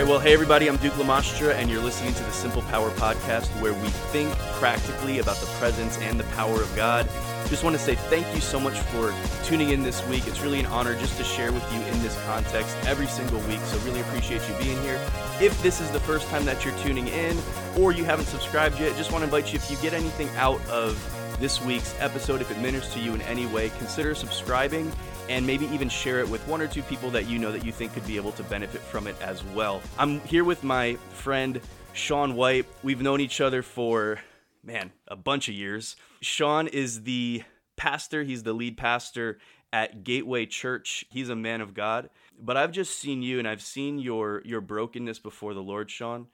right, well, hey everybody, I'm Duke Lamastra, and you're listening to the Simple Power Podcast, where we think practically about the presence and the power of God. Just want to say thank you so much for tuning in this week. It's really an honor just to share with you in this context every single week, so really appreciate you being here. If this is the first time that you're tuning in, or you haven't subscribed yet, just want to invite you if you get anything out of this week's episode, if it ministers to you in any way, consider subscribing and maybe even share it with one or two people that you know that you think could be able to benefit from it as well. I'm here with my friend Shawn White. We've known each other for, man, a bunch of years. Shawn is the pastor, he's the lead pastor at Gateway Church. He's a man of God. But I've just seen you and I've seen your your brokenness before the Lord, Shawn,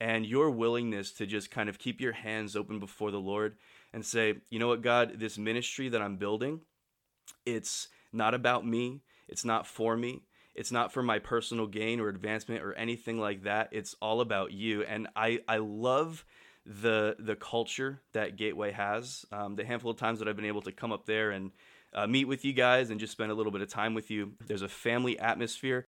and your willingness to just kind of keep your hands open before the Lord and say, "You know what, God, this ministry that I'm building, it's not about me. It's not for me. It's not for my personal gain or advancement or anything like that. It's all about you. And I, I love the the culture that Gateway has. Um, the handful of times that I've been able to come up there and uh, meet with you guys and just spend a little bit of time with you. There's a family atmosphere.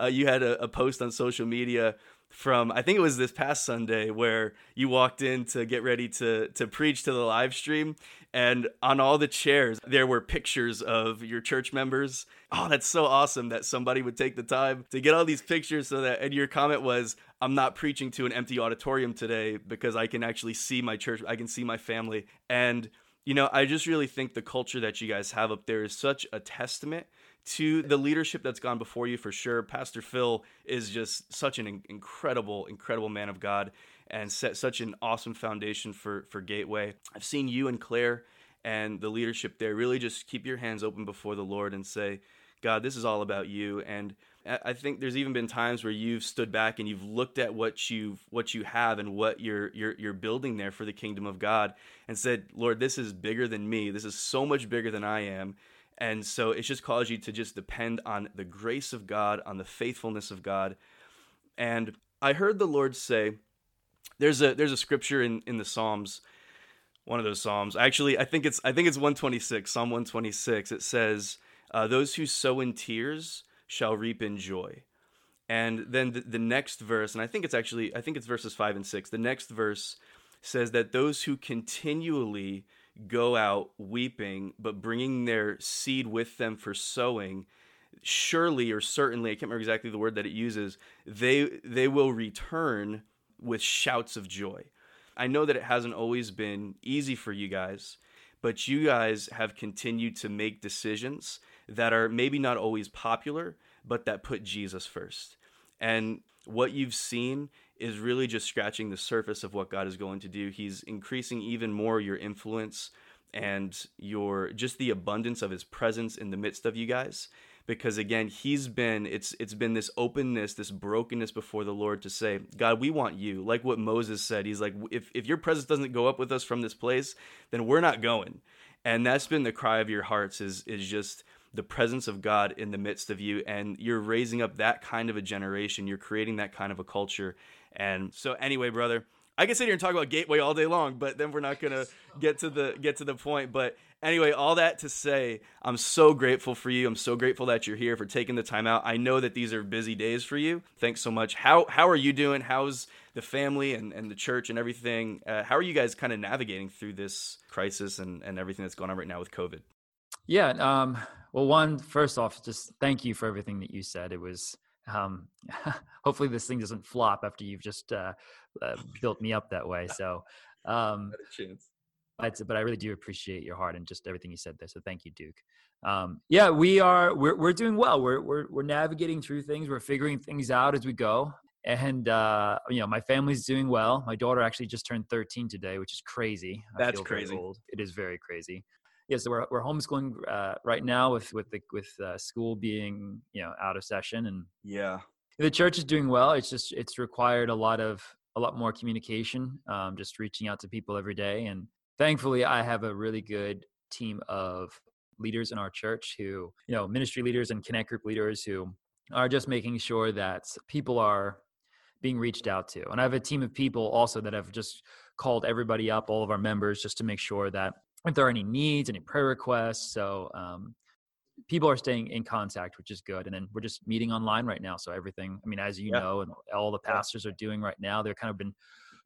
Uh, you had a, a, post on social media from I think it was this past Sunday where you walked in to get ready to to preach to the live stream and on all the chairs there were pictures of your church members. Oh, that's so awesome that somebody would take the time to get all these pictures so that and your comment was I'm not preaching to an empty auditorium today because I can actually see my church, I can see my family and you know, I just really think the culture that you guys have up there is such a testament to the leadership that's gone before you for sure. Pastor Phil is just such an incredible, incredible man of God and set such an awesome foundation for for Gateway. I've seen you and Claire and the leadership there really just keep your hands open before the Lord and say, God, this is all about you. And I think there's even been times where you've stood back and you've looked at what you what you have and what you're you're you're building there for the kingdom of God and said, Lord, this is bigger than me. This is so much bigger than I am and so it's just caused you to just depend on the grace of God, on the faithfulness of God. And I heard the Lord say, there's a there's a scripture in, in the Psalms, one of those Psalms. Actually, I think it's I think it's 126, Psalm 126. It says, uh, "Those who sow in tears shall reap in joy." And then the, the next verse, and I think it's actually I think it's verses five and six. The next verse says that those who continually go out weeping, but bringing their seed with them for sowing, surely or certainly, I can't remember exactly the word that it uses, they they will return with shouts of joy. I know that it hasn't always been easy for you guys, but you guys have continued to make decisions that are maybe not always popular, but that put Jesus first. And what you've seen is really just scratching the surface of what God is going to do. He's increasing even more your influence and your just the abundance of his presence in the midst of you guys. Because again he's been it's it's been this openness this brokenness before the lord to say god we want you. Like what moses said he's like if, if your presence doesn't go up with us from this place then we're not going. And that's been the cry of your hearts is is just the presence of God in the midst of you and you're raising up that kind of a generation you're creating that kind of a culture and so anyway brother I can sit here and talk about Gateway all day long, but then we're not gonna get to the get to the point. But anyway, all that to say, I'm so grateful for you. I'm so grateful that you're here for taking the time out. I know that these are busy days for you. Thanks so much. How how are you doing? How's the family and, and the church and everything? Uh, how are you guys kind of navigating through this crisis and, and everything that's going on right now with COVID? Yeah. Um, well, one, first off, just thank you for everything that you said. It was um, hopefully this thing doesn't flop after you've just uh, uh, built me up that way. So, um, but, but I really do appreciate your heart and just everything you said there. So thank you, Duke. Um, yeah, we are, we're, we're doing well. We're, we're, we're navigating through things. We're figuring things out as we go. And, uh, you know, my family's doing well. My daughter actually just turned 13 today, which is crazy. That's crazy. It is very crazy yeah, so we're we're homeschooling uh, right now with with the with uh, school being you know out of session and yeah, the church is doing well. It's just it's required a lot of a lot more communication, um, just reaching out to people every day. And thankfully, I have a really good team of leaders in our church who you know ministry leaders and connect group leaders who are just making sure that people are being reached out to. And I have a team of people also that have just called everybody up, all of our members, just to make sure that if there are any needs, any prayer requests. So um, people are staying in contact, which is good. And then we're just meeting online right now. So everything, I mean, as you yeah. know, and all the pastors are doing right now, they're kind of been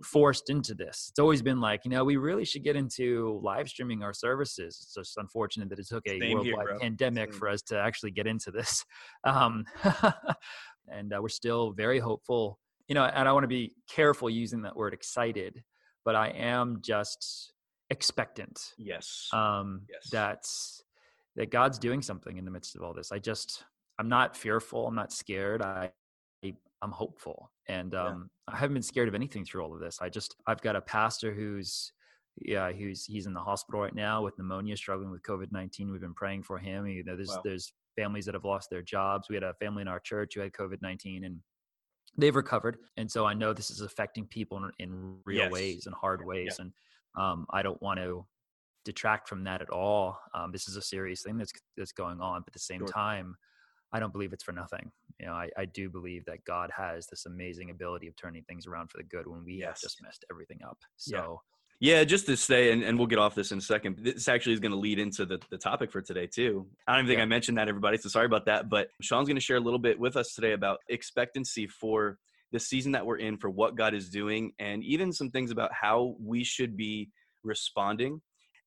forced into this. It's always been like, you know, we really should get into live streaming our services. It's just unfortunate that it took a Same worldwide here, pandemic Same. for us to actually get into this. Um, and uh, we're still very hopeful. You know, and I want to be careful using that word excited, but I am just expectant. Yes. Um, yes. That's that God's doing something in the midst of all this. I just, I'm not fearful. I'm not scared. I, I'm hopeful, and um, yeah. I haven't been scared of anything through all of this. I just, I've got a pastor who's, yeah, who's he's in the hospital right now with pneumonia, struggling with COVID nineteen. We've been praying for him. You know, there's wow. there's families that have lost their jobs. We had a family in our church who had COVID nineteen, and they've recovered. And so I know this is affecting people in, in real yes. ways and hard ways. Yeah. And um, I don't want to detract from that at all. Um, this is a serious thing that's that's going on, but at the same sure. time, I don't believe it's for nothing. You know, I, I do believe that God has this amazing ability of turning things around for the good when we yes. have just messed everything up. So. Yeah. Yeah, just to say, and, and we'll get off this in a second. This actually is going to lead into the, the topic for today, too. I don't even think yeah. I mentioned that, everybody, so sorry about that. But Shawn's going to share a little bit with us today about expectancy for the season that we're in, for what God is doing, and even some things about how we should be responding.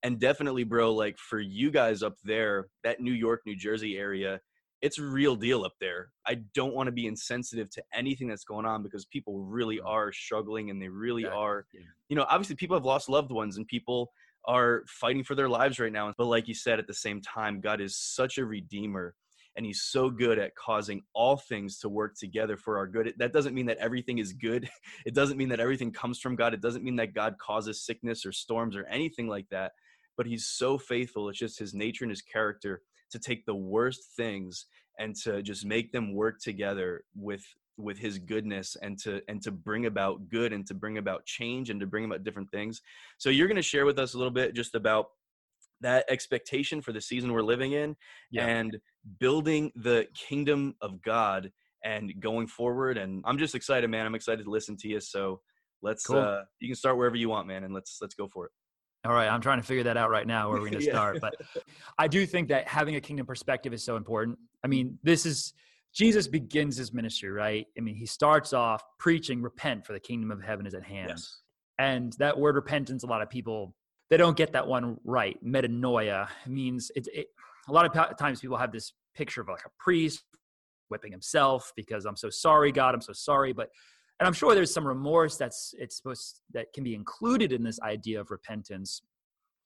And definitely bro like for you guys up there that new york new jersey area it's a real deal up there. I don't want to be insensitive to anything that's going on because people really mm. are struggling and they really are you know obviously people have lost loved ones and people are fighting for their lives right now but like you said at the same time god is such a redeemer and he's so good at causing all things to work together for our good. That doesn't mean that everything is good. It doesn't mean that everything comes from God. It doesn't mean that God causes sickness or storms or anything like that but he's so faithful. It's just his nature and his character to take the worst things and to just make them work together with with his goodness and to and to bring about good and to bring about change and to bring about different things. So you're going to share with us a little bit just about that expectation for the season we're living in yeah. and building the kingdom of God and going forward and I'm just excited man. I'm excited to listen to you. So let's cool. uh you can start wherever you want man and let's let's go for it. All right, I'm trying to figure that out right now where we're going to yeah. start. But I do think that having a kingdom perspective is so important. I mean, this is Jesus begins his ministry, right? I mean, he starts off preaching, repent for the kingdom of heaven is at hand. Yes. And that word repentance, a lot of people they don't get that one right. Metanoia means it's it, a lot of times people have this picture of like a priest whipping himself because I'm so sorry, God, I'm so sorry. But and i'm sure there's some remorse that's it's supposed that can be included in this idea of repentance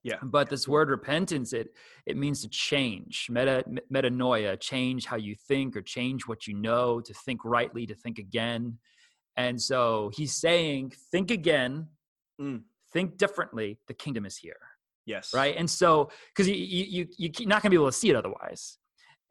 yeah but this word repentance it it means to change meta metanoia change how you think or change what you know to think rightly to think again and so he's saying think again mm. Think differently the kingdom is here yes. right? And so because you, you you you're not going to be able to see it otherwise.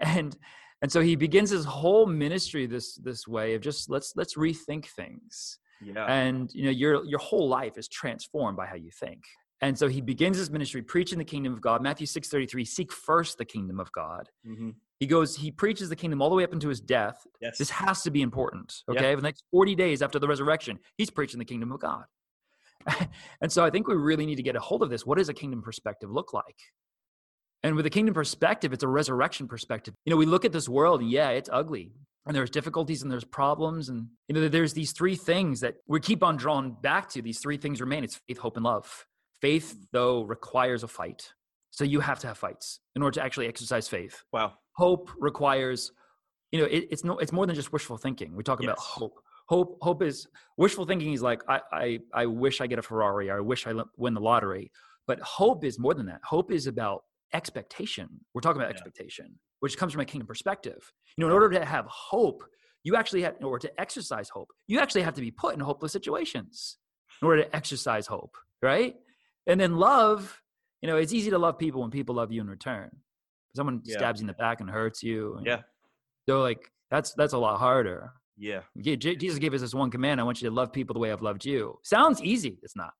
And and so he begins his whole ministry this this way of just let's let's rethink things. Yeah. And you know your your whole life is transformed by how you think. And so he begins his ministry preaching the kingdom of god. Matthew 6.33 seek first the kingdom of god. Mm-hmm. he goes he preaches the kingdom all the way up into his death. Yes. this has to be important okay? For the next 40 days after the resurrection he's preaching the kingdom of god and so i think we really need to get a hold of this what does a kingdom perspective look like and with a kingdom perspective, it's a resurrection perspective. You know, we look at this world, yeah, it's ugly. And there's difficulties and there's problems. And, you know, there's these three things that we keep on drawn back to. These three things remain it's faith, hope, and love. Faith, though, requires a fight. So you have to have fights in order to actually exercise faith. Wow. Hope requires, you know, it, it's no, it's more than just wishful thinking. We talk yes. about hope. Hope, hope is wishful thinking. Is like I, I, I wish I get a Ferrari. I wish I win the lottery. But hope is more than that. Hope is about expectation. We're talking about yeah. expectation, which comes from a kingdom perspective. You know, in order to have hope, you actually have, in order to exercise hope, you actually have to be put in hopeless situations in order to exercise hope, right? And then love, you know, it's easy to love people when people love you in return. Someone yeah. stabs you in the back and hurts you. yeah. So like that's that's a lot harder. Yeah. Jesus gave us this one command. I want you to love people the way I've loved you. Sounds easy. It's not.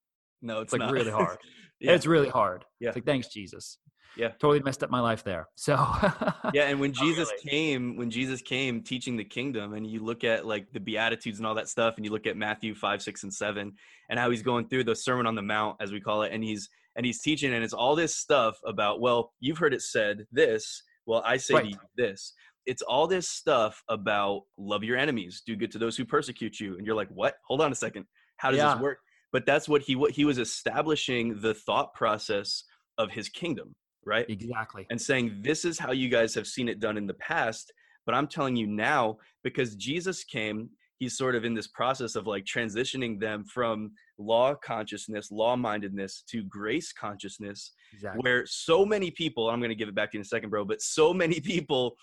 No, it's, it's like not. really hard. yeah. It's really hard. Yeah. It's like, thanks, Jesus yeah totally messed up my life there so yeah and when oh, jesus really. came when jesus came teaching the kingdom and you look at like the beatitudes and all that stuff and you look at matthew 5 6 and 7 and how he's going through the sermon on the mount as we call it and he's and he's teaching and it's all this stuff about well you've heard it said this Well, I say Right. to you this. It's all this stuff about love your enemies, do good to those who persecute you. And you're like, what? Hold on a second. How does Yeah. this work? But that's what he what he was establishing the thought process of his kingdom, right? Exactly. and saying this is how you guys have seen it done in the past but i'm telling you now because jesus came he's sort of in this process of like transitioning them from law consciousness law mindedness to grace consciousness Exactly. where so many people i'm going to give it back to you in a second bro but so many people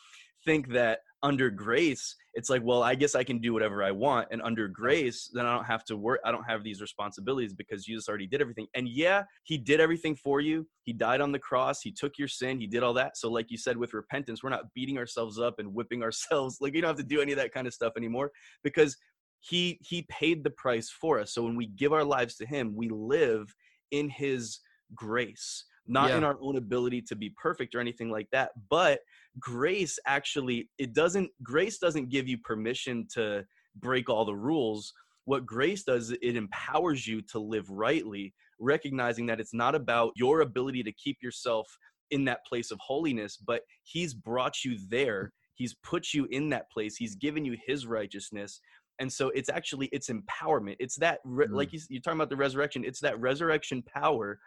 think that under grace it's like well i guess i can do whatever i want and under grace then i don't have to work i don't have these responsibilities because jesus already did everything. And yeah he did everything for you. He died on the cross. He took your sin. He did all that. So like you said with repentance we're not beating ourselves up and whipping ourselves. Like you don't have to do any of that kind of stuff anymore because he he paid the price for us. So when we give our lives to him we live in his grace not in our own ability to be perfect or anything like that but grace actually it doesn't grace doesn't give you permission to break all the rules. What grace does it empowers you to live rightly recognizing that it's not about your ability to keep yourself in that place of holiness but he's brought you there. He's put you in that place. He's given you his righteousness. And so it's actually it's empowerment. It's that re- Mm. like you, you're talking about the resurrection. It's that resurrection power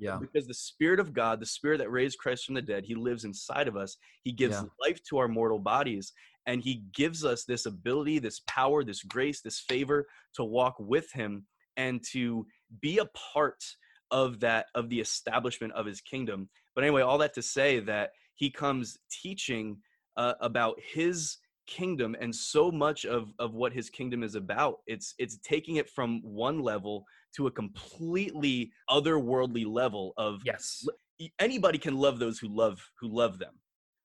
Yeah. because the spirit of god the spirit that raised christ from the dead he lives inside of us he gives Yeah. life to our mortal bodies and he gives us this ability this power this grace this favor to walk with him and to be a part of that of the establishment of his kingdom but anyway all that to say that he comes teaching uh, about his kingdom and so much of of what his kingdom is about it's it's taking it from one level to a completely otherworldly level of Yes. anybody can love those who love who love them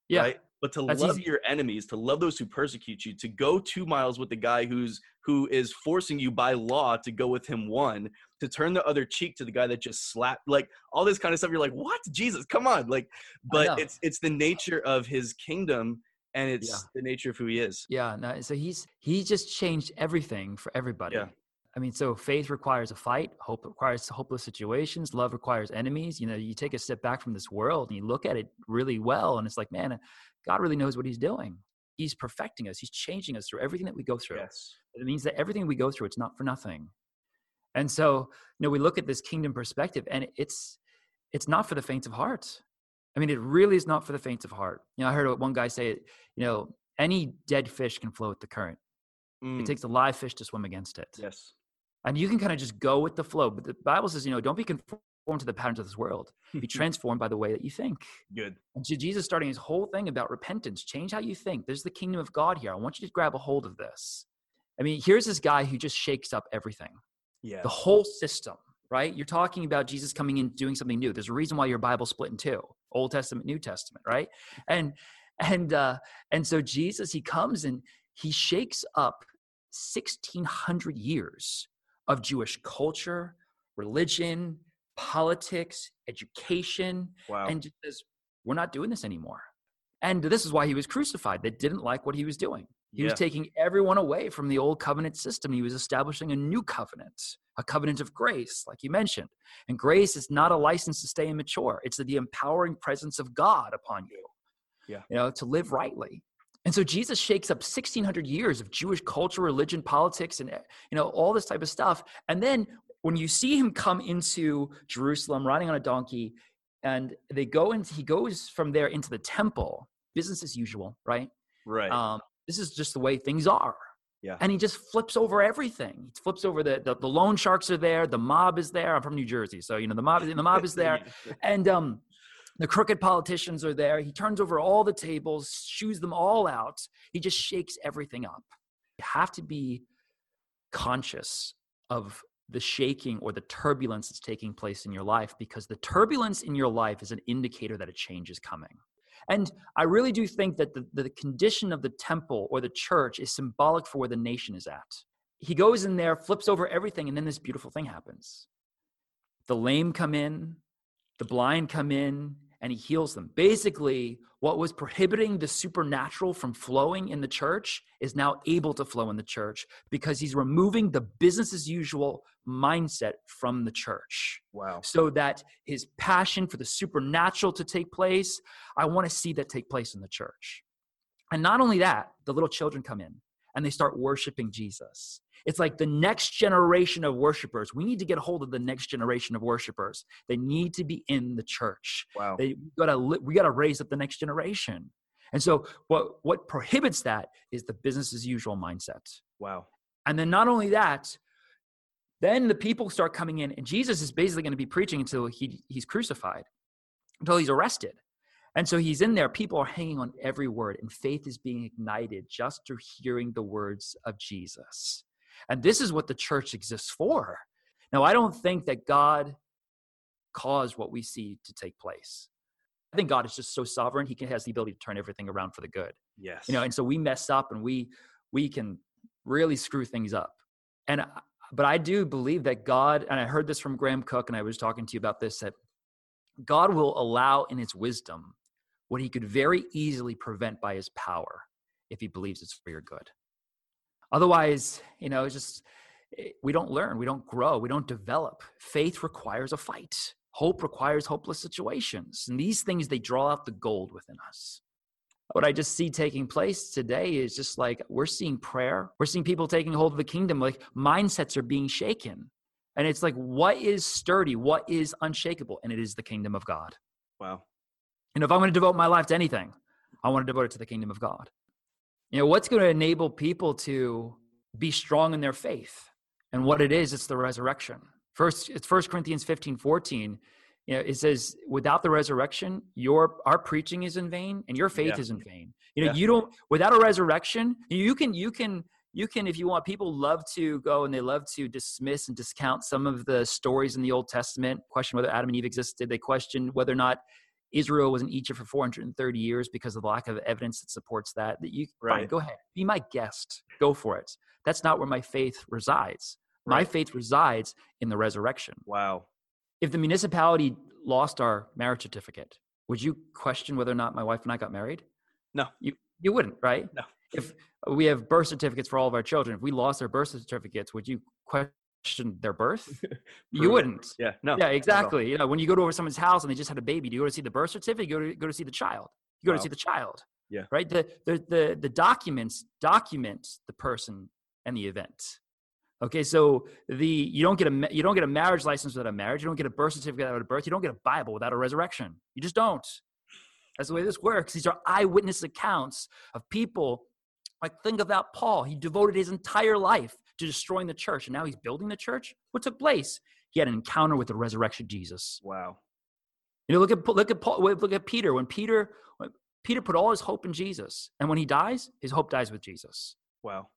Yeah. right but to That's love easy. your enemies to love those who persecute you to go two miles with the guy who's who is forcing you by law to go with him one to turn the other cheek to the guy that just slapped like all this kind of stuff you're like what jesus come on like but it's it's the nature of his kingdom and it's Yeah. the nature of who he is Yeah, no, so he's he just changed everything for everybody. Yeah. I mean, so faith requires a fight, hope requires hopeless situations, love requires enemies. You know, you take a step back from this world and you look at it really well, and it's like, man, God really knows what He's doing. He's perfecting us. He's changing us through everything that we go through. yes It means that everything we go through, it's not for nothing. And so, you know, we look at this kingdom perspective, and it's it's not for the faint of heart. I mean, it really is not for the faint of heart. You know, I heard one guy say, you know, any dead fish can float with the current. Mm, It takes a live fish to swim against it. yes And you can kind of just go with the flow. But the Bible says, you know, don't be conformed to the patterns of this world. Be transformed by the way that you think. good And so Jesus starting his whole thing about repentance, change how you think. There's the kingdom of God here. I want you to grab a hold of this. I mean, here's this guy who just shakes up everything, yeah the whole system, right? You're talking about Jesus coming in doing something new. There's a reason why your Bible split in two, Old Testament, New Testament, right? And and uh and so Jesus he comes and he shakes up 1600 years of Jewish culture, religion, politics, education, wow and just says, We're not doing this anymore. And this is why he was crucified. They didn't like what he was doing. He yeah was taking everyone away from the old covenant system. He was establishing a new covenant, a covenant of grace, like you mentioned. And grace is not a license to stay immature, it's the empowering presence of God upon you. Yeah. You know, to live rightly. And so Jesus shakes up 1600 years of Jewish culture, religion, politics, and you know all this type of stuff. And then when you see him come into Jerusalem riding on a donkey, and they go into he goes from there into the temple, business as usual, right? right Um, this is just the way things are. Yeah. And he just flips over everything. He flips over the, the the loan sharks are there, the mob is there. I'm from New Jersey, so you know the mob the mob is there, and um, the crooked politicians are there. He turns over all the tables, shoos them all out. He just shakes everything up. You have to be conscious of the shaking or the turbulence that's taking place in your life because the turbulence in your life is an indicator that a change is coming. And I really do think that the, the condition of the temple or the church is symbolic for where the nation is at. He goes in there, flips over everything, and then this beautiful thing happens. The lame come in, the blind come in, and he heals them. Basically, what was prohibiting the supernatural from flowing in the church is now able to flow in the church because he's removing the business as usual mindset from the church. Wow. So that his passion for the supernatural to take place, I want to see that take place in the church. And not only that, the little children come in and they start worshiping Jesus. It's like the next generation of worshipers. We need to get a hold of the next generation of worshipers. They need to be in the church. Wow. They we gotta we gotta raise up the next generation. And so what what prohibits that is the business as usual mindset. Wow. And then not only that, then the people start coming in, and Jesus is basically going to be preaching until he, he's crucified, until he's arrested. And so he's in there. People are hanging on every word, and faith is being ignited just through hearing the words of Jesus. And this is what the church exists for. Now, I don't think that God caused what we see to take place. I think God is just so sovereign; He can, has the ability to turn everything around for the good. Yes. You know, and so we mess up, and we we can really screw things up. And but I do believe that God, and I heard this from Graham Cooke, and I was talking to you about this that God will allow in His wisdom what He could very easily prevent by His power if He believes it's for your good. Otherwise, you know, it's just eh, we don't learn, we don't grow, we don't develop. Faith requires a fight. Hope requires hopeless situations. And these things, they draw out the gold within us. What I just see taking place today is just like we're seeing prayer, we're seeing people taking hold of the kingdom, like mindsets are being shaken. And it's like, what is sturdy? What is unshakable? And it is the kingdom of God. Wow. And if I'm going to devote my life to anything, I want to devote it to the kingdom of God. You know, what's going to enable people to be strong in their faith? And what it is, it's the resurrection. First, it's First Corinthians 15, 14. You know, it says, without the resurrection, your our preaching is in vain and your faith Yeah. is in vain. You know, Yeah. you don't without a resurrection, you can you can you can if you want people love to go and they love to dismiss and discount some of the stories in the old testament question whether adam and eve existed they question whether or not israel was in egypt for 430 years because of the lack of evidence that supports that that you fine, Right. go ahead be my guest go for it that's not where my faith resides my faith resides in the resurrection Wow. if the municipality lost our marriage certificate would you question whether or not my wife and i got married No. you you wouldn't right No. if we have birth certificates for all of our children if we lost our birth certificates would you question their birth? You wouldn't. Yeah. No. yeah not at all. exactly you know when you go to over someone's house and they just had a baby do you go to see the birth certificate? You go to go to see the child. You go Wow. to see the child Yeah. right? The, the the the documents document the person and the event okay? So the you don't get a you don't get a marriage license without a marriage. You don't get a birth certificate without a birth. You don't get a bible without a resurrection. You just don't. That's the way this works. These are eyewitness accounts of people like think about paul. He devoted his entire life to destroying the church and now he's building the church what took place he had an encounter with the resurrection jesus Wow. you know, look at look at Paul, look at Peter. When Peter when Peter put all his hope in Jesus, and when he dies, his hope dies with Jesus. Wow.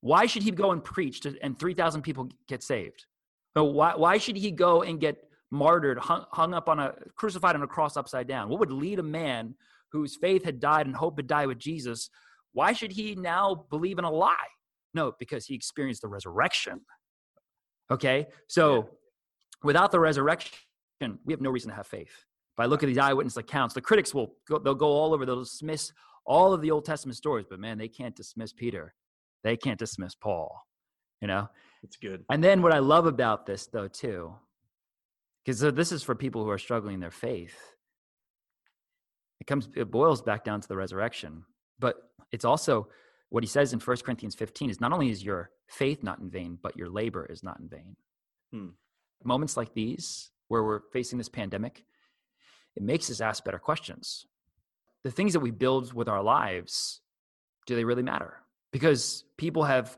Why should he go and preach to, and three thousand people get saved? Why why should he go and get martyred, hung, hung up on a crucified on a cross upside down? What would lead a man whose faith had died and hope had died with Jesus? Why should he now believe in a lie? No, because he experienced the resurrection. Okay, so without the resurrection, we have no reason to have faith. If I look at these eyewitness accounts, the critics will go, they'll go all over. They'll dismiss all of the Old Testament stories, but man, they can't dismiss Peter. They can't dismiss Paul. You know. It's good. And then what I love about this, though, too, because uh, this is for people who are struggling in their faith. It comes, it boils back down to the resurrection, but it's also what he says in 1 Corinthians 15 is not only is your faith not in vain, but your labor is not in vain. Hmm. Moments like these, where we're facing this pandemic, it makes us ask better questions. The things that we build with our lives, do they really matter? Because people have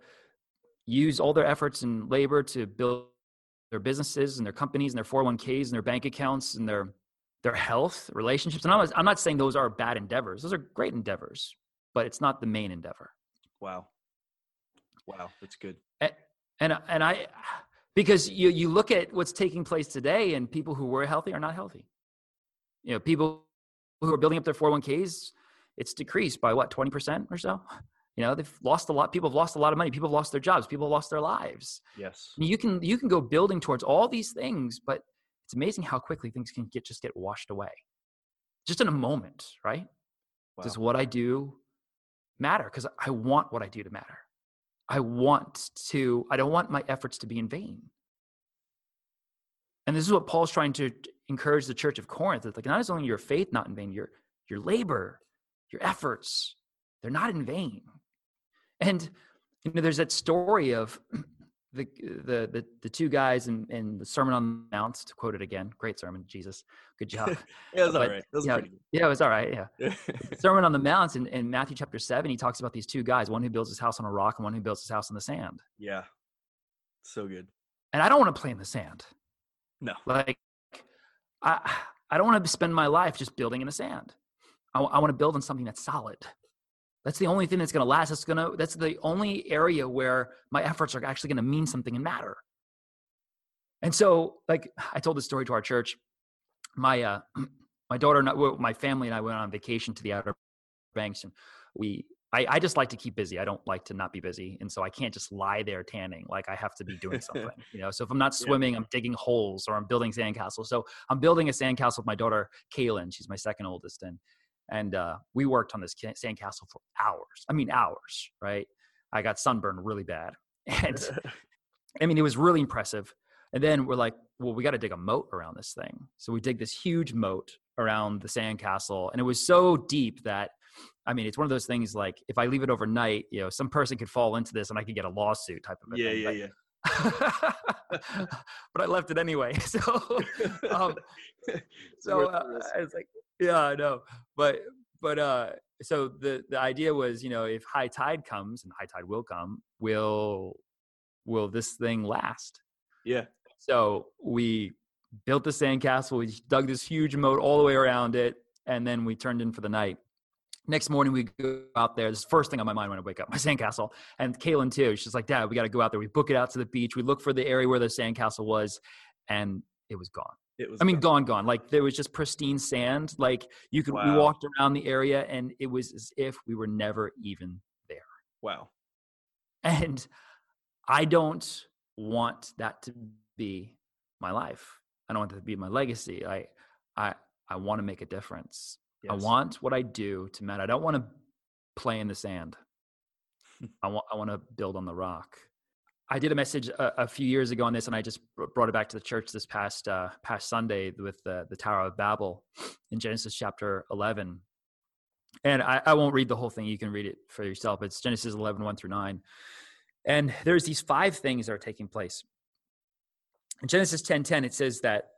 used all their efforts and labor to build their businesses and their companies and their 401ks and their bank accounts and their their health, relationships. And I'm not, I'm not saying those are bad endeavors. Those are great endeavors, but it's not the main endeavor. Wow. Wow. That's good. And and I because you you look at what's taking place today and people who were healthy are not healthy. You know, people who are building up their 401ks, it's decreased by what, 20% or so? You know, they've lost a lot. People have lost a lot of money. People have lost their jobs. People have lost their lives. Yes. you can you can go building towards all these things but it's amazing how quickly things can get just get washed away just in a moment, right? Wow. Does what I do matter? Because I want what I do to matter. I want to, I don't want my efforts to be in vain. And this is what Paul's trying to encourage the church of Corinth. It's like not only your faith not in vain, your your labor, your efforts, they're not in vain. And you know, there's that story of the the the, the two guys in, in the Sermon on the Mount, to quote it again, great sermon, Jesus, good job. yeah, it was but, all right. Was yeah, yeah, it was all right. Yeah, sermon on the Mount in, in Matthew chapter seven, he talks about these two guys, one who builds his house on a rock and one who builds his house on the sand. Yeah, so good. And I don't want to play in the sand. No, like I I don't want to spend my life just building in the sand. I, I want to build on something that's solid. That's the only thing that's going to last. That's going to that's the only area where my efforts are actually going to mean something and matter. And so, like I told this story to our church, my uh, my daughter, and my family, and I went on vacation to the Outer Banks, and we. I, I just like to keep busy. I don't like to not be busy, and so I can't just lie there tanning. Like I have to be doing something, you know. So if I'm not swimming, yeah. I'm digging holes or I'm building sandcastles. So I'm building a sandcastle with my daughter Kaylin. She's my second oldest, and and uh, we worked on this sandcastle for hours. I mean, hours, right? I got sunburned really bad. And I mean, it was really impressive. And then we're like, well, we got to dig a moat around this thing. So we dig this huge moat around the sandcastle. And it was so deep that, I mean, it's one of those things like if I leave it overnight, you know, some person could fall into this and I could get a lawsuit type of yeah, thing. Yeah, yeah, yeah. but I left it anyway. So, um, so uh, I was like, yeah, I know. But but uh so the the idea was, you know, if high tide comes and high tide will come, will will this thing last? Yeah. So we built the sandcastle, we dug this huge moat all the way around it, and then we turned in for the night. Next morning, we go out there. This is the first thing on my mind when I wake up, my sandcastle. And Kaylin, too. She's like, Dad, we got to go out there. We book it out to the beach. We look for the area where the sandcastle was, and it was gone. It was. I mean, gone, gone. Like there was just pristine sand. Like you could. Wow. We walked around the area, and it was as if we were never even there. Wow. And I don't want that to be my life. I don't want that to be my legacy. I, I, I want to make a difference. Yes. I want what I do to matter. I don't want to play in the sand. I want. I want to build on the rock. I did a message a, a, few years ago on this, and I just brought it back to the church this past uh, past Sunday with the, the Tower of Babel in Genesis chapter 11. And I, I, won't read the whole thing. You can read it for yourself. It's Genesis 11, 1 through 9. And there's these five things that are taking place. In Genesis 10, 10, it says that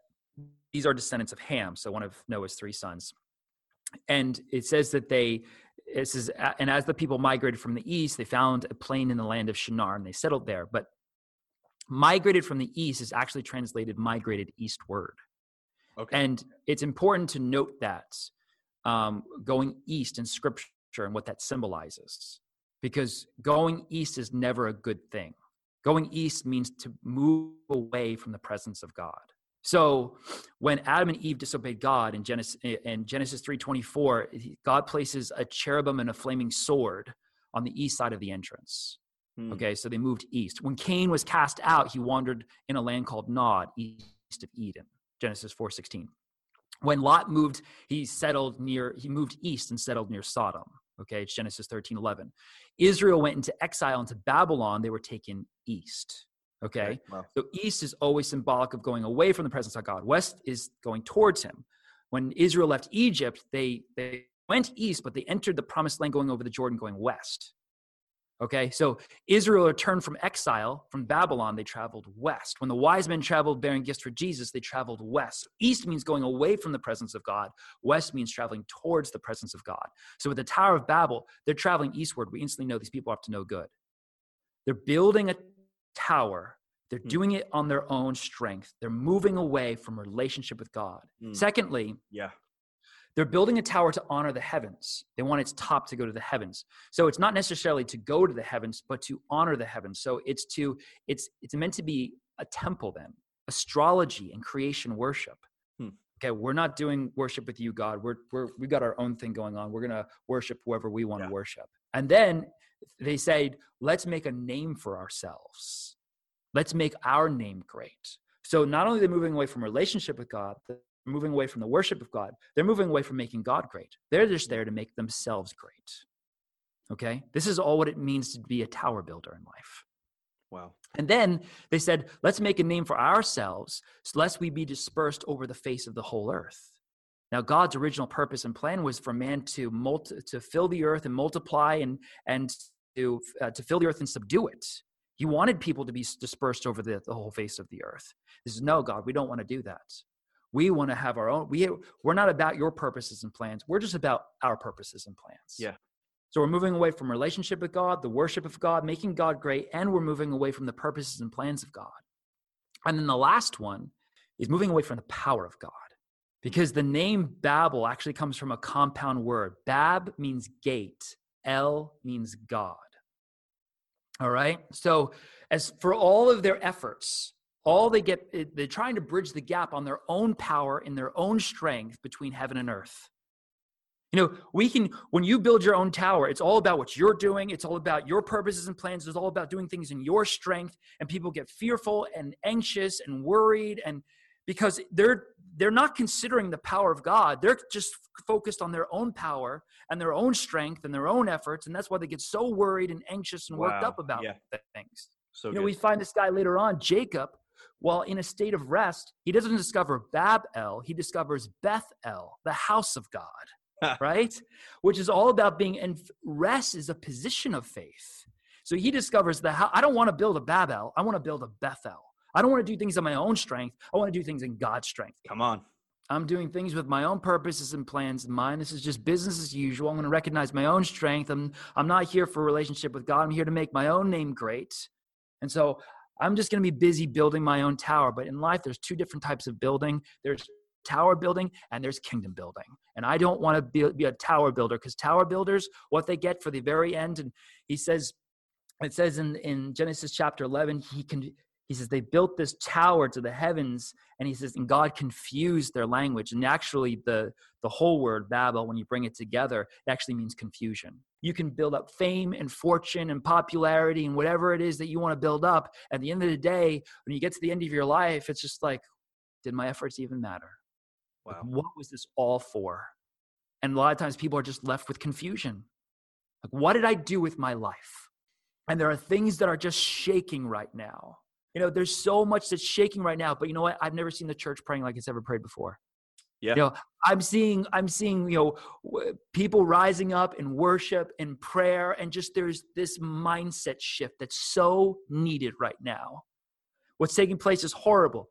these are descendants of Ham, so one of Noah's three sons. And it says that they it says, and as the people migrated from the east, they found a plain in the land of Shinar and they settled there. But migrated from the east is actually translated migrated eastward. Okay. And it's important to note that um, going east in scripture and what that symbolizes, because going east is never a good thing. Going east means to move away from the presence of God. So when Adam and Eve disobeyed God in Genesis in Genesis 3:24, God places a cherubim and a flaming sword on the east side of the entrance. Hmm. Okay, so they moved east. When Cain was cast out, he wandered in a land called Nod, east of Eden. Genesis 4:16. When Lot moved, he settled near he moved east and settled near Sodom. Okay, it's Genesis 13:11. Israel went into exile into Babylon, they were taken east. Okay. Wow. So east is always symbolic of going away from the presence of God. West is going towards him. When Israel left Egypt, they, they went east, but they entered the promised land going over the Jordan, going west. Okay, so Israel returned from exile from Babylon, they traveled west. When the wise men traveled bearing gifts for Jesus, they traveled west. East means going away from the presence of God, west means traveling towards the presence of God. So with the Tower of Babel, they're traveling eastward. We instantly know these people are up to no good. They're building a tower. They're mm. doing it on their own strength. They're moving away from relationship with God. Mm. Secondly, yeah. They're building a tower to honor the heavens. They want its top to go to the heavens. So it's not necessarily to go to the heavens, but to honor the heavens. So it's to it's it's meant to be a temple then. Astrology and creation worship. Hmm. Okay, we're not doing worship with you, God. We're we're we got our own thing going on. We're gonna worship whoever we want to yeah. worship. And then they said, let's make a name for ourselves. Let's make our name great. So not only they're moving away from relationship with God, they're moving away from the worship of God. They're moving away from making God great. They're just there to make themselves great. Okay? This is all what it means to be a tower builder in life. Wow. And then they said, let's make a name for ourselves, lest we be dispersed over the face of the whole earth. Now, God's original purpose and plan was for man to multi, to fill the earth and multiply and and to uh, to fill the earth and subdue it. He wanted people to be dispersed over the, the whole face of the earth. This is no, God, we don't want to do that. We want to have our own. We we're not about your purposes and plans. We're just about our purposes and plans. Yeah. So we're moving away from relationship with God, the worship of God, making God great, and we're moving away from the purposes and plans of God. And then the last one is moving away from the power of God. Because the name Babel actually comes from a compound word. Bab means gate, El means God. All right? So, as for all of their efforts, all they get, they're trying to bridge the gap on their own power and their own strength between heaven and earth. You know, we can, when you build your own tower, it's all about what you're doing. It's all about your purposes and plans. It's all about doing things in your strength. And people get fearful and anxious and worried. And because they're, they're not considering the power of God, they're just focused on their own power and their own strength and their own efforts. And that's why they get so worried and anxious and wow. worked up about yeah. things. So you know, good. we find this guy later on, Jacob, while in a state of rest, he doesn't discover Bab El, he discovers Beth El, the house of God. right? Which is all about being, and rest is a position of faith. So he discovers that I don't want to build a Babel, I want to build a Bethel. I don't want to do things on my own strength. I want to do things in God's strength. Come on. I'm doing things with my own purposes and plans in mind. This is just business as usual. I'm going to recognize my own strength. I'm, I'm not here for a relationship with God. I'm here to make my own name great. And so I'm just going to be busy building my own tower. But in life, there's two different types of building. There's tower building and there's kingdom building. And I don't want to be, be a tower builder because tower builders, what they get for the very end, and he says, it says in, in Genesis chapter 11, he can, he says they built this tower to the heavens and he says and god confused their language and actually the the whole word babel when you bring it together it actually means confusion you can build up fame and fortune and popularity and whatever it is that you want to build up at the end of the day when you get to the end of your life it's just like did my efforts even matter Wow. Like, what was this all for? And a lot of times people are just left with confusion. Like, what did I do with my life? And there are things that are just shaking right now. You know, there's so much that's shaking right now, but you know what? I've never seen the church praying like it's ever prayed before. Yeah. You know, I'm seeing, I'm seeing, you know, people rising up in worship and prayer, and just there's this mindset shift that's so needed right now. What's taking place is horrible.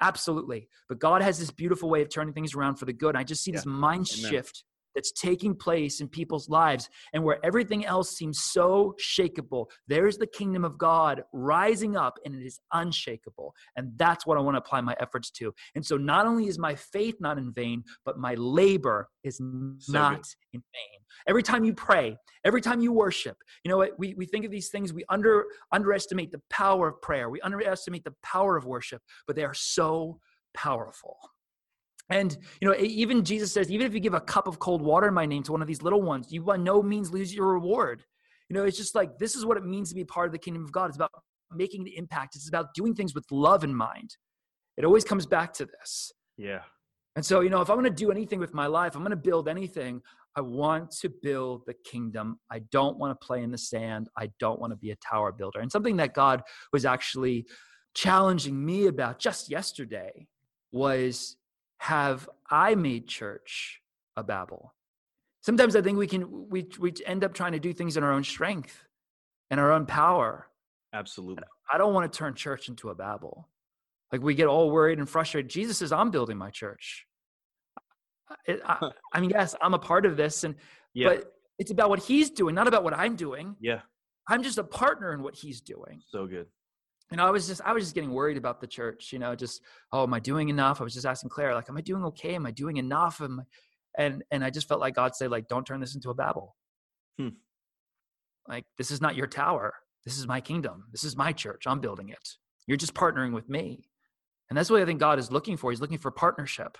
Absolutely. But God has this beautiful way of turning things around for the good. I just see yeah. this mind Amen. shift that's taking place in people's lives and where everything else seems so shakable. There's the kingdom of god rising up and it is unshakable. And that's what i want to apply my efforts to. And so not only is my faith not in vain but my labor is not in vain. Every time you pray every time you worship you know what? We, we think of these things we under underestimate the power of prayer. We underestimate the power of worship but they are so powerful and you know, even Jesus says, even if you give a cup of cold water in my name to one of these little ones, you by no means lose your reward. You know, it's just like this is what it means to be part of the kingdom of God. It's about making an impact. It's about doing things with love in mind. It always comes back to this. Yeah. And so, you know, if I'm going to do anything with my life, I'm going to build anything. I want to build the kingdom. I don't want to play in the sand. I don't want to be a tower builder. And something that God was actually challenging me about just yesterday was have I made church a Babel? Sometimes I think we can we we end up trying to do things in our own strength and our own power. Absolutely. I don't want to turn church into a Babel. Like we get all worried and frustrated. Jesus says, "I'm building my church." It, I, I, mean, yes, I'm a part of this, and yeah. but it's about what He's doing, not about what I'm doing. Yeah, I'm just a partner in what He's doing. So good and I was just I was just getting worried about the church, you know, just oh, am I doing enough? I was just asking Claire, like, am I doing okay? Am I doing enough? Am I, and and I just felt like God said, like, don't turn this into a Babel. Hmm. Like, this is not your tower. This is my kingdom. This is my church. I'm building it. You're just partnering with me. And that's what I think God is looking for. He's looking for partnership.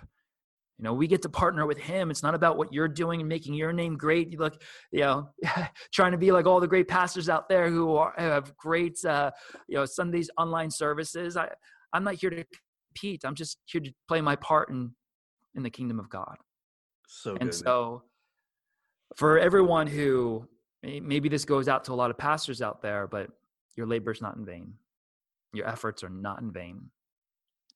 You know, we get to partner with him. It's not about what you're doing and making your name great. You look, you know, trying to be like all the great pastors out there who are, have great, uh, you know, Sundays online services. I, I'm not here to compete. I'm just here to play my part in, in the kingdom of God. So and good. so, for everyone who maybe this goes out to a lot of pastors out there, but your labor is not in vain. Your efforts are not in vain.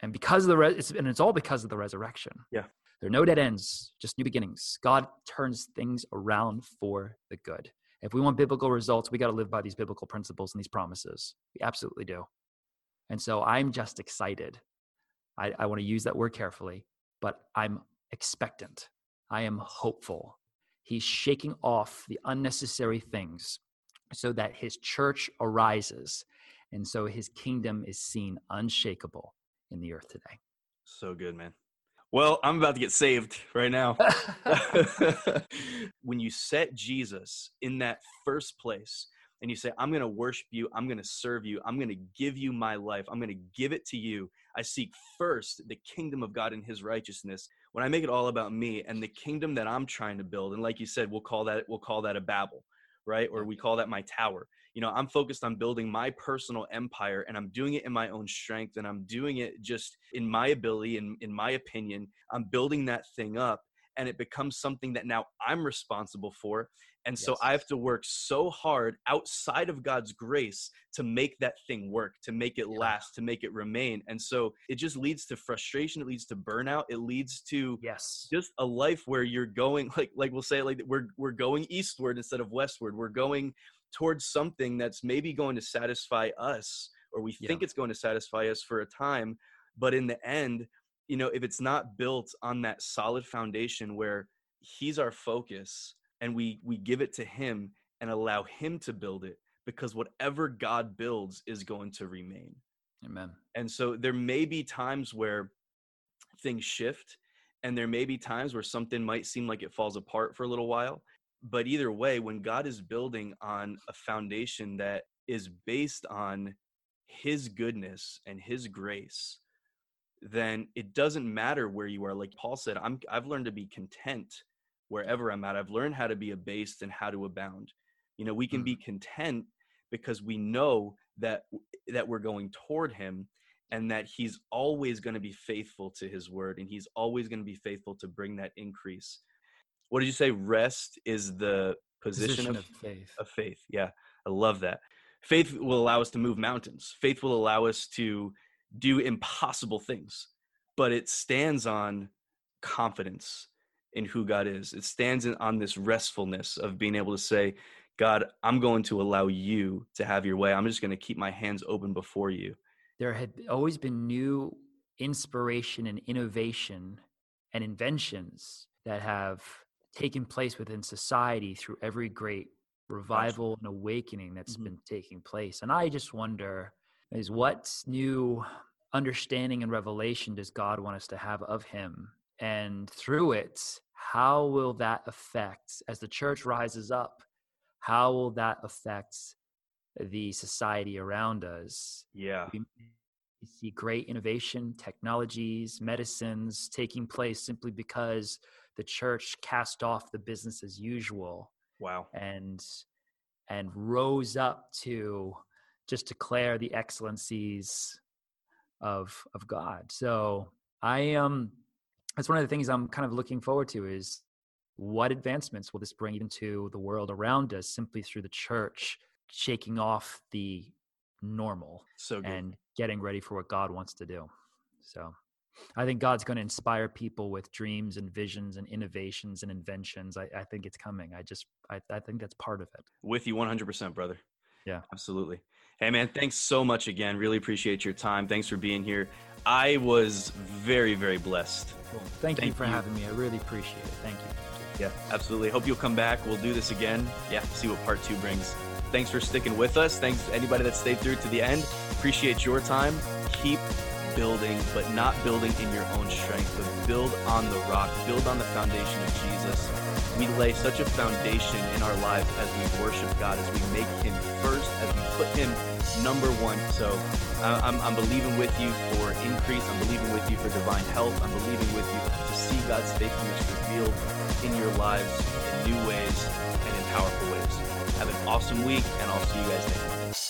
And because of the re- it's, and it's all because of the resurrection. Yeah. There are no dead ends, just new beginnings. God turns things around for the good. If we want biblical results, we got to live by these biblical principles and these promises. We absolutely do. And so I'm just excited. I, I want to use that word carefully, but I'm expectant. I am hopeful. He's shaking off the unnecessary things so that his church arises and so his kingdom is seen unshakable in the earth today. So good, man. Well, I'm about to get saved right now. when you set Jesus in that first place and you say, I'm going to worship you, I'm going to serve you, I'm going to give you my life, I'm going to give it to you. I seek first the kingdom of God and his righteousness. When I make it all about me and the kingdom that I'm trying to build, and like you said, we'll call that we'll call that a Babel, right? Or we call that my tower. You know, I'm focused on building my personal empire and I'm doing it in my own strength and I'm doing it just in my ability and in my opinion. I'm building that thing up and it becomes something that now I'm responsible for. And so yes. I have to work so hard outside of God's grace to make that thing work, to make it yeah. last, to make it remain. And so it just leads to frustration, it leads to burnout, it leads to yes, just a life where you're going like like we'll say like we're we're going eastward instead of westward. We're going towards something that's maybe going to satisfy us or we yeah. think it's going to satisfy us for a time, but in the end, you know, if it's not built on that solid foundation where he's our focus and we we give it to him and allow him to build it because whatever God builds is going to remain. Amen. And so there may be times where things shift and there may be times where something might seem like it falls apart for a little while. But either way, when God is building on a foundation that is based on his goodness and his grace, then it doesn't matter where you are. Like Paul said, I'm I've learned to be content wherever I'm at. I've learned how to be abased and how to abound. You know, we can mm-hmm. be content because we know that that we're going toward him and that he's always going to be faithful to his word and he's always going to be faithful to bring that increase. What did you say? Rest is the position, position of, of faith. Of faith. Yeah. I love that. Faith will allow us to move mountains. Faith will allow us to do impossible things, but it stands on confidence in who God is. It stands in, on this restfulness of being able to say, God, I'm going to allow you to have your way. I'm just going to keep my hands open before you. There had always been new inspiration and innovation and inventions that have taken place within society through every great revival and awakening that's mm-hmm. been taking place. And I just wonder is what new understanding and revelation does God want us to have of him and through it, how will that affect, as the church rises up, how will that affect the society around us? Yeah. We see great innovation, technologies, medicines taking place simply because the church cast off the business as usual. Wow. And and rose up to just declare the excellencies of of God. So I am um, that's one of the things I'm kind of looking forward to is what advancements will this bring into the world around us simply through the church shaking off the normal so and getting ready for what God wants to do. So I think God's going to inspire people with dreams and visions and innovations and inventions. I, I think it's coming. I just, I, I think that's part of it. With you 100%, brother. Yeah. Absolutely. Hey, man, thanks so much again. Really appreciate your time. Thanks for being here. I was very, very blessed. Cool. Thank, Thank, you for you. having me. I really appreciate it. Thank you. Yeah, absolutely. Hope you'll come back. We'll do this again. Yeah, see what part two brings. Thanks for sticking with us. Thanks to anybody that stayed through to the end. Appreciate your time. Keep building, but not building in your own strength, but build on the rock, build on the foundation of Jesus. We lay such a foundation in our lives as we worship God, as we make Him first, as we put Him number one. So I'm, I'm believing with you for increase. I'm believing with you for divine health. I'm believing with you to see God's faithfulness revealed in your lives in new ways and in powerful ways. Have an awesome week, and I'll see you guys next time.